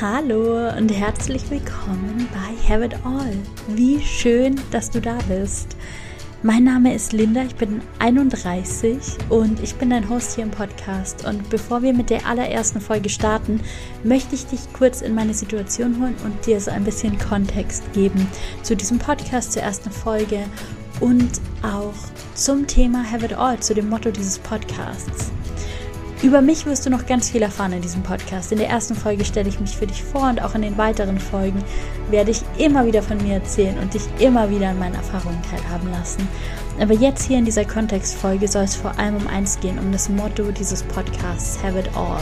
Hallo und herzlich willkommen bei Have It All. Wie schön, dass du da bist. Mein Name ist Linda, ich bin 31 und ich bin dein Host hier im Podcast. Und bevor wir mit der allerersten Folge starten, möchte ich dich kurz in meine Situation holen und dir so ein bisschen Kontext geben zu diesem Podcast, zur ersten Folge und auch zum Thema Have It All, zu dem Motto dieses Podcasts. Über mich wirst du noch ganz viel erfahren in diesem Podcast. In der ersten Folge stelle ich mich für dich vor und auch in den weiteren Folgen werde ich immer wieder von mir erzählen und dich immer wieder an meinen Erfahrungen teilhaben lassen. Aber jetzt hier in dieser Kontextfolge soll es vor allem um eins gehen, um das Motto dieses Podcasts Have It All.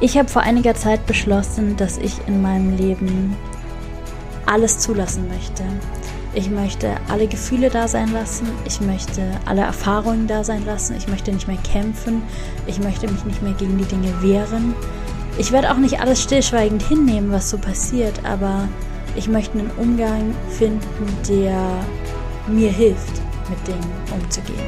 Ich habe vor einiger Zeit beschlossen, dass ich in meinem Leben alles zulassen möchte. Ich möchte alle Gefühle da sein lassen. Ich möchte alle Erfahrungen da sein lassen. Ich möchte nicht mehr kämpfen. Ich möchte mich nicht mehr gegen die Dinge wehren. Ich werde auch nicht alles stillschweigend hinnehmen, was so passiert, aber ich möchte einen Umgang finden, der mir hilft, mit Dingen umzugehen.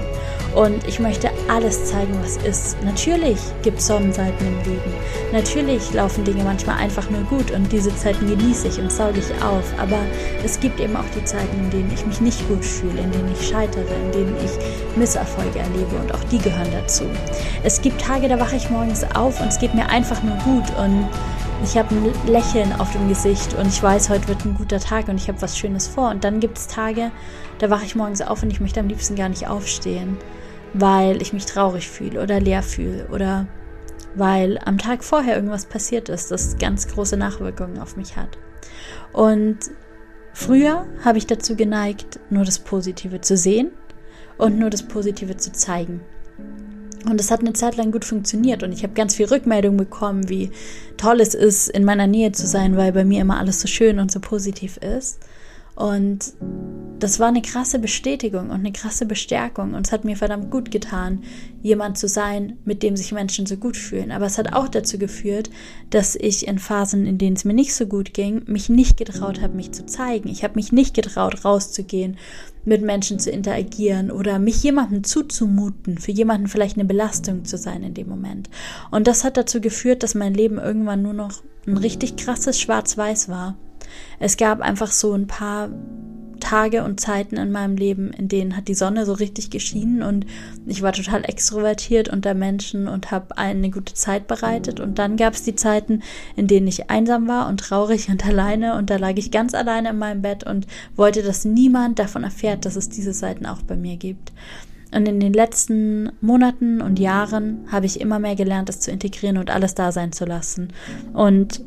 Und ich möchte alles zeigen, was ist. Natürlich gibt es Sonnenseiten im Leben. Natürlich laufen Dinge manchmal einfach nur gut und diese Zeiten genieße ich und sauge ich auf. Aber es gibt eben auch die Zeiten, in denen ich mich nicht gut fühle, in denen ich scheitere, in denen ich Misserfolge erlebe und auch die gehören dazu. Es gibt Tage, da wache ich morgens auf und es geht mir einfach nur gut und ich habe ein Lächeln auf dem Gesicht und ich weiß, heute wird ein guter Tag und ich habe was Schönes vor. Und dann gibt es Tage, da wache ich morgens auf und ich möchte am liebsten gar nicht aufstehen, weil ich mich traurig fühle oder leer fühle oder weil am Tag vorher irgendwas passiert ist, das ganz große Nachwirkungen auf mich hat. Und früher habe ich dazu geneigt, nur das Positive zu sehen und nur das Positive zu zeigen. Und es hat eine Zeit lang gut funktioniert und ich habe ganz viel Rückmeldung bekommen, wie toll es ist, in meiner Nähe zu sein, weil bei mir immer alles so schön und so positiv ist. Und das war eine krasse Bestätigung und eine krasse Bestärkung und es hat mir verdammt gut getan, jemand zu sein, mit dem sich Menschen so gut fühlen. Aber es hat auch dazu geführt, dass ich in Phasen, in denen es mir nicht so gut ging, mich nicht getraut habe, mich zu zeigen. Ich habe mich nicht getraut, rauszugehen, mit Menschen zu interagieren oder mich jemandem zuzumuten, für jemanden vielleicht eine Belastung zu sein in dem Moment. Und das hat dazu geführt, dass mein Leben irgendwann nur noch ein richtig krasses Schwarz-Weiß war. Es gab einfach so ein paar Tage und Zeiten in meinem Leben, in denen hat die Sonne so richtig geschienen und ich war total extrovertiert unter Menschen und habe eine gute Zeit bereitet. Und dann gab es die Zeiten, in denen ich einsam war und traurig und alleine und da lag ich ganz alleine in meinem Bett und wollte, dass niemand davon erfährt, dass es diese Seiten auch bei mir gibt. Und in den letzten Monaten und Jahren habe ich immer mehr gelernt, das zu integrieren und alles da sein zu lassen. Und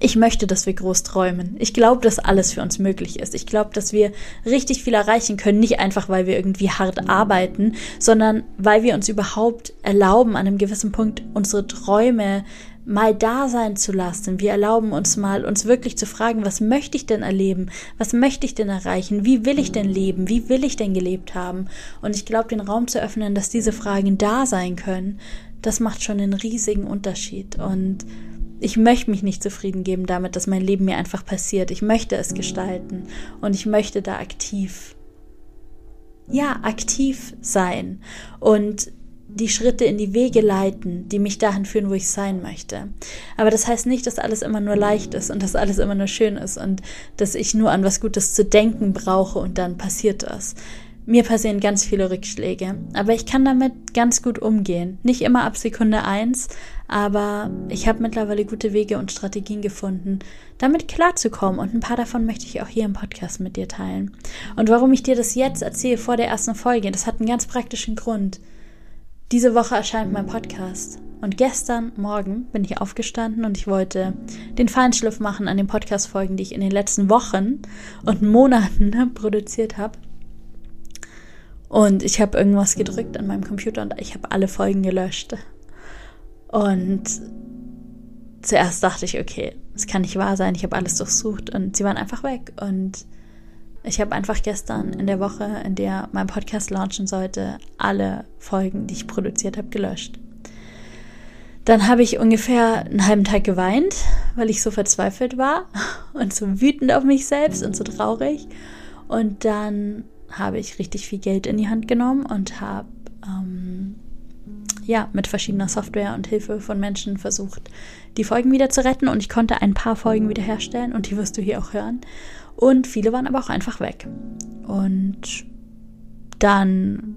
ich möchte, dass wir groß träumen. Ich glaube, dass alles für uns möglich ist. Ich glaube, dass wir richtig viel erreichen können, nicht einfach, weil wir irgendwie hart arbeiten, sondern weil wir uns überhaupt erlauben, an einem gewissen Punkt unsere Träume mal da sein zu lassen. Wir erlauben uns mal, uns wirklich zu fragen, was möchte ich denn erleben? Was möchte ich denn erreichen? Wie will ich denn leben? Wie will ich denn gelebt haben? Und ich glaube, den Raum zu öffnen, dass diese Fragen da sein können, das macht schon einen riesigen Unterschied. Und ich möchte mich nicht zufrieden geben damit, dass mein Leben mir einfach passiert. Ich möchte es gestalten und ich möchte da aktiv, ja, aktiv sein und die Schritte in die Wege leiten, die mich dahin führen, wo ich sein möchte. Aber das heißt nicht, dass alles immer nur leicht ist und dass alles immer nur schön ist und dass ich nur an was Gutes zu denken brauche und dann passiert das. Mir passieren ganz viele Rückschläge, aber ich kann damit ganz gut umgehen. Nicht immer ab Sekunde eins, aber ich habe mittlerweile gute Wege und Strategien gefunden, damit klarzukommen und ein paar davon möchte ich auch hier im Podcast mit dir teilen. Und warum ich dir das jetzt erzähle vor der ersten Folge, das hat einen ganz praktischen Grund. Diese Woche erscheint mein Podcast. Und gestern Morgen bin ich aufgestanden und ich wollte den Feinschliff machen an den Podcast-Folgen, die ich in den letzten Wochen und Monaten produziert habe. Und ich habe irgendwas gedrückt an meinem Computer und ich habe alle Folgen gelöscht. Und zuerst dachte ich, okay, es kann nicht wahr sein, ich habe alles durchsucht und sie waren einfach weg. Und ich habe einfach gestern in der Woche, in der mein Podcast launchen sollte, alle Folgen, die ich produziert habe, gelöscht. Dann habe ich ungefähr einen halben Tag geweint, weil ich so verzweifelt war und so wütend auf mich selbst und so traurig. Und dann habe ich richtig viel Geld in die Hand genommen und habe ähm, ja, mit verschiedener Software und Hilfe von Menschen versucht, die Folgen wieder zu retten und ich konnte ein paar Folgen wiederherstellen und die wirst du hier auch hören. Und viele waren aber auch einfach weg. Und dann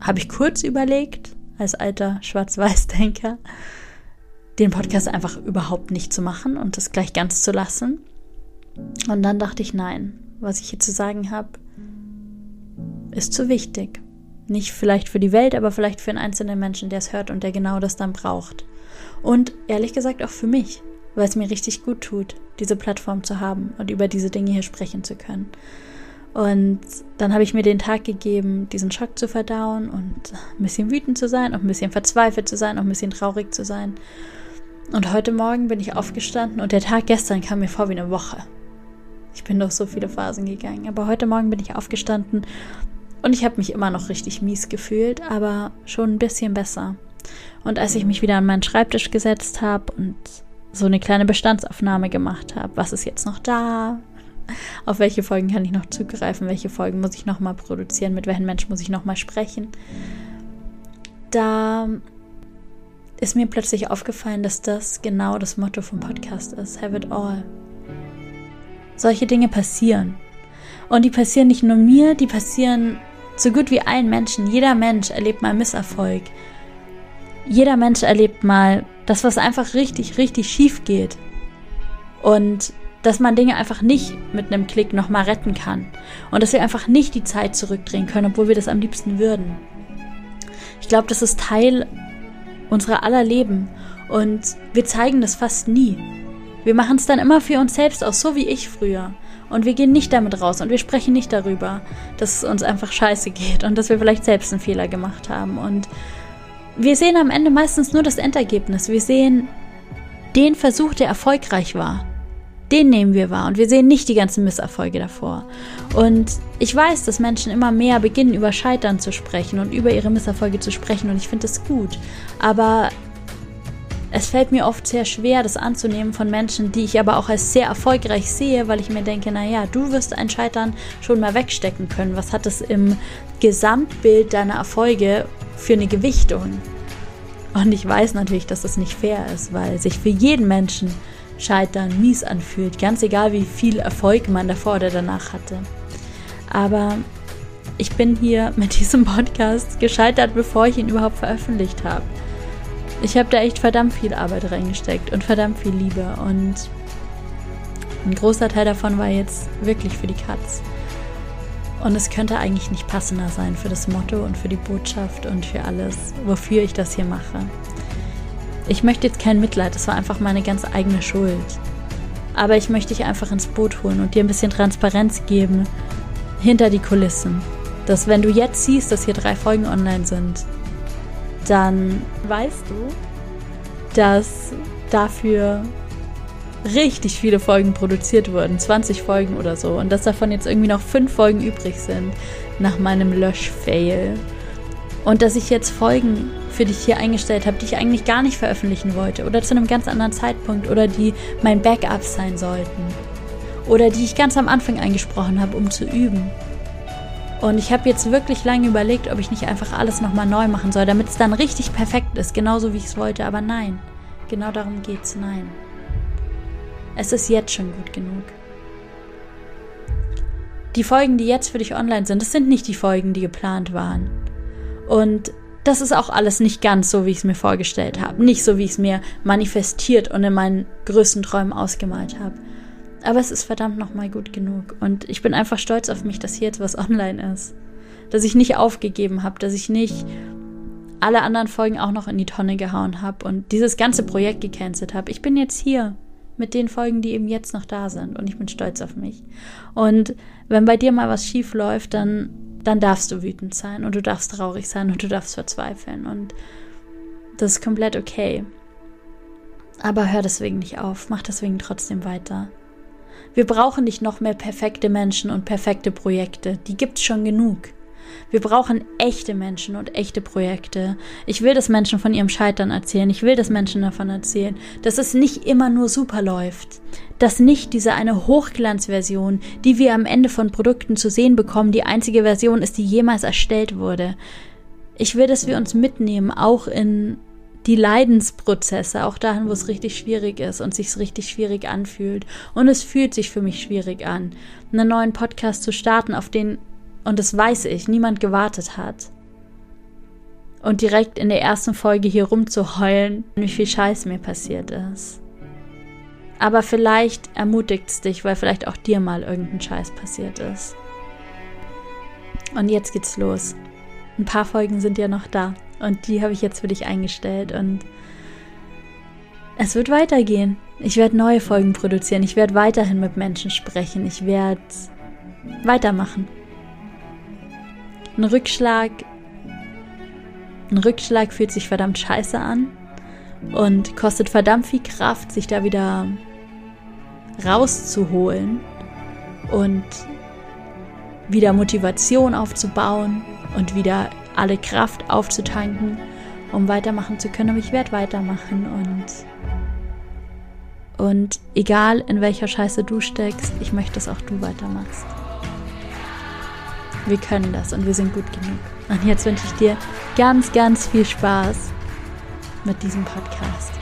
habe ich kurz überlegt, als alter Schwarz-Weiß-Denker, den Podcast einfach überhaupt nicht zu machen und das gleich ganz zu lassen. Und dann dachte ich, nein, was ich hier zu sagen habe, ist zu wichtig. Nicht vielleicht für die Welt, aber vielleicht für einen einzelnen Menschen, der es hört und der genau das dann braucht. Und ehrlich gesagt auch für mich, weil es mir richtig gut tut, diese Plattform zu haben und über diese Dinge hier sprechen zu können. Und dann habe ich mir den Tag gegeben, diesen Schock zu verdauen und ein bisschen wütend zu sein, auch ein bisschen verzweifelt zu sein, auch ein bisschen traurig zu sein. Und heute Morgen bin ich aufgestanden und der Tag gestern kam mir vor wie eine Woche. Ich bin durch so viele Phasen gegangen, aber heute Morgen bin ich aufgestanden und ich habe mich immer noch richtig mies gefühlt, aber schon ein bisschen besser. Und als ich mich wieder an meinen Schreibtisch gesetzt habe und so eine kleine Bestandsaufnahme gemacht habe, was ist jetzt noch da? auf welche Folgen kann ich noch zugreifen, welche Folgen muss ich nochmal produzieren, mit welchen Menschen muss ich nochmal sprechen. Da ist mir plötzlich aufgefallen, dass das genau das Motto vom Podcast ist, Have it all. Solche Dinge passieren. Und die passieren nicht nur mir, die passieren so gut wie allen Menschen. Jeder Mensch erlebt mal Misserfolg. Jeder Mensch erlebt mal das, was einfach richtig, richtig schief geht. Und dass man Dinge einfach nicht mit einem Klick nochmal retten kann. Und dass wir einfach nicht die Zeit zurückdrehen können, obwohl wir das am liebsten würden. Ich glaube, das ist Teil unserer aller Leben. Und wir zeigen das fast nie. Wir machen es dann immer für uns selbst aus, so wie ich früher. Und wir gehen nicht damit raus und wir sprechen nicht darüber, dass es uns einfach scheiße geht und dass wir vielleicht selbst einen Fehler gemacht haben. Und wir sehen am Ende meistens nur das Endergebnis. Wir sehen den Versuch, der erfolgreich war den nehmen wir wahr und wir sehen nicht die ganzen Misserfolge davor. Und ich weiß, dass Menschen immer mehr beginnen, über Scheitern zu sprechen und über ihre Misserfolge zu sprechen und ich finde das gut. Aber es fällt mir oft sehr schwer, das anzunehmen von Menschen, die ich aber auch als sehr erfolgreich sehe, weil ich mir denke, naja, du wirst ein Scheitern schon mal wegstecken können. Was hat es im Gesamtbild deiner Erfolge für eine Gewichtung? Und ich weiß natürlich, dass das nicht fair ist, weil sich für jeden Menschen Scheitern mies anfühlt, ganz egal wie viel Erfolg man davor oder danach hatte. Aber ich bin hier mit diesem Podcast gescheitert, bevor ich ihn überhaupt veröffentlicht habe. Ich habe da echt verdammt viel Arbeit reingesteckt und verdammt viel Liebe und ein großer Teil davon war jetzt wirklich für die Katz. Und es könnte eigentlich nicht passender sein für das Motto und für die Botschaft und für alles, wofür ich das hier mache. Ich möchte jetzt kein Mitleid, das war einfach meine ganz eigene Schuld. Aber ich möchte dich einfach ins Boot holen und dir ein bisschen Transparenz geben hinter die Kulissen. Dass wenn du jetzt siehst, dass hier drei Folgen online sind, dann weißt du, dass dafür richtig viele Folgen produziert wurden, 20 Folgen oder so, und dass davon jetzt irgendwie noch fünf Folgen übrig sind nach meinem Lösch-Fail. Und dass ich jetzt Folgen für dich hier eingestellt habe, die ich eigentlich gar nicht veröffentlichen wollte oder zu einem ganz anderen Zeitpunkt oder die mein Backup sein sollten oder die ich ganz am Anfang eingesprochen habe, um zu üben. Und ich habe jetzt wirklich lange überlegt, ob ich nicht einfach alles nochmal neu machen soll, damit es dann richtig perfekt ist, genauso wie ich es wollte. Aber nein, genau darum geht's. Nein. Es ist jetzt schon gut genug. Die Folgen, die jetzt für dich online sind, das sind nicht die Folgen, die geplant waren. Und das ist auch alles nicht ganz so, wie ich es mir vorgestellt habe. Nicht so, wie ich es mir manifestiert und in meinen größten Träumen ausgemalt habe. Aber es ist verdammt nochmal gut genug. Und ich bin einfach stolz auf mich, dass hier jetzt was online ist. Dass ich nicht aufgegeben habe, dass ich nicht alle anderen Folgen auch noch in die Tonne gehauen habe und dieses ganze Projekt gecancelt habe. Ich bin jetzt hier mit den Folgen, die eben jetzt noch da sind und ich bin stolz auf mich. Und wenn bei dir mal was schief läuft, dann dann darfst du wütend sein und du darfst traurig sein und du darfst verzweifeln und das ist komplett okay. Aber hör deswegen nicht auf, mach deswegen trotzdem weiter. Wir brauchen nicht noch mehr perfekte Menschen und perfekte Projekte, die gibt's schon genug. Wir brauchen echte Menschen und echte Projekte. Ich will, dass Menschen von ihrem Scheitern erzählen. Ich will, dass Menschen davon erzählen, dass es nicht immer nur super läuft. Dass nicht diese eine Hochglanzversion, die wir am Ende von Produkten zu sehen bekommen, die einzige Version ist, die jemals erstellt wurde. Ich will, dass wir uns mitnehmen, auch in die Leidensprozesse, auch dahin, wo es richtig schwierig ist und sich richtig schwierig anfühlt. Und es fühlt sich für mich schwierig an, einen neuen Podcast zu starten, auf den, und das weiß ich, niemand gewartet hat. Und direkt in der ersten Folge hier rumzuheulen, wie viel Scheiß mir passiert ist. Aber vielleicht ermutigt es dich, weil vielleicht auch dir mal irgendein Scheiß passiert ist. Und jetzt geht's los. Ein paar Folgen sind ja noch da. Und die habe ich jetzt für dich eingestellt. Und es wird weitergehen. Ich werde neue Folgen produzieren. Ich werde weiterhin mit Menschen sprechen. Ich werde weitermachen. Ein Rückschlag. Ein Rückschlag fühlt sich verdammt scheiße an und kostet verdammt viel Kraft, sich da wieder rauszuholen und wieder Motivation aufzubauen und wieder alle Kraft aufzutanken, um weitermachen zu können. Aber ich werde weitermachen und, und egal in welcher Scheiße du steckst, ich möchte, dass auch du weitermachst. Wir können das und wir sind gut genug. Und jetzt wünsche ich dir ganz, ganz viel Spaß mit diesem Podcast.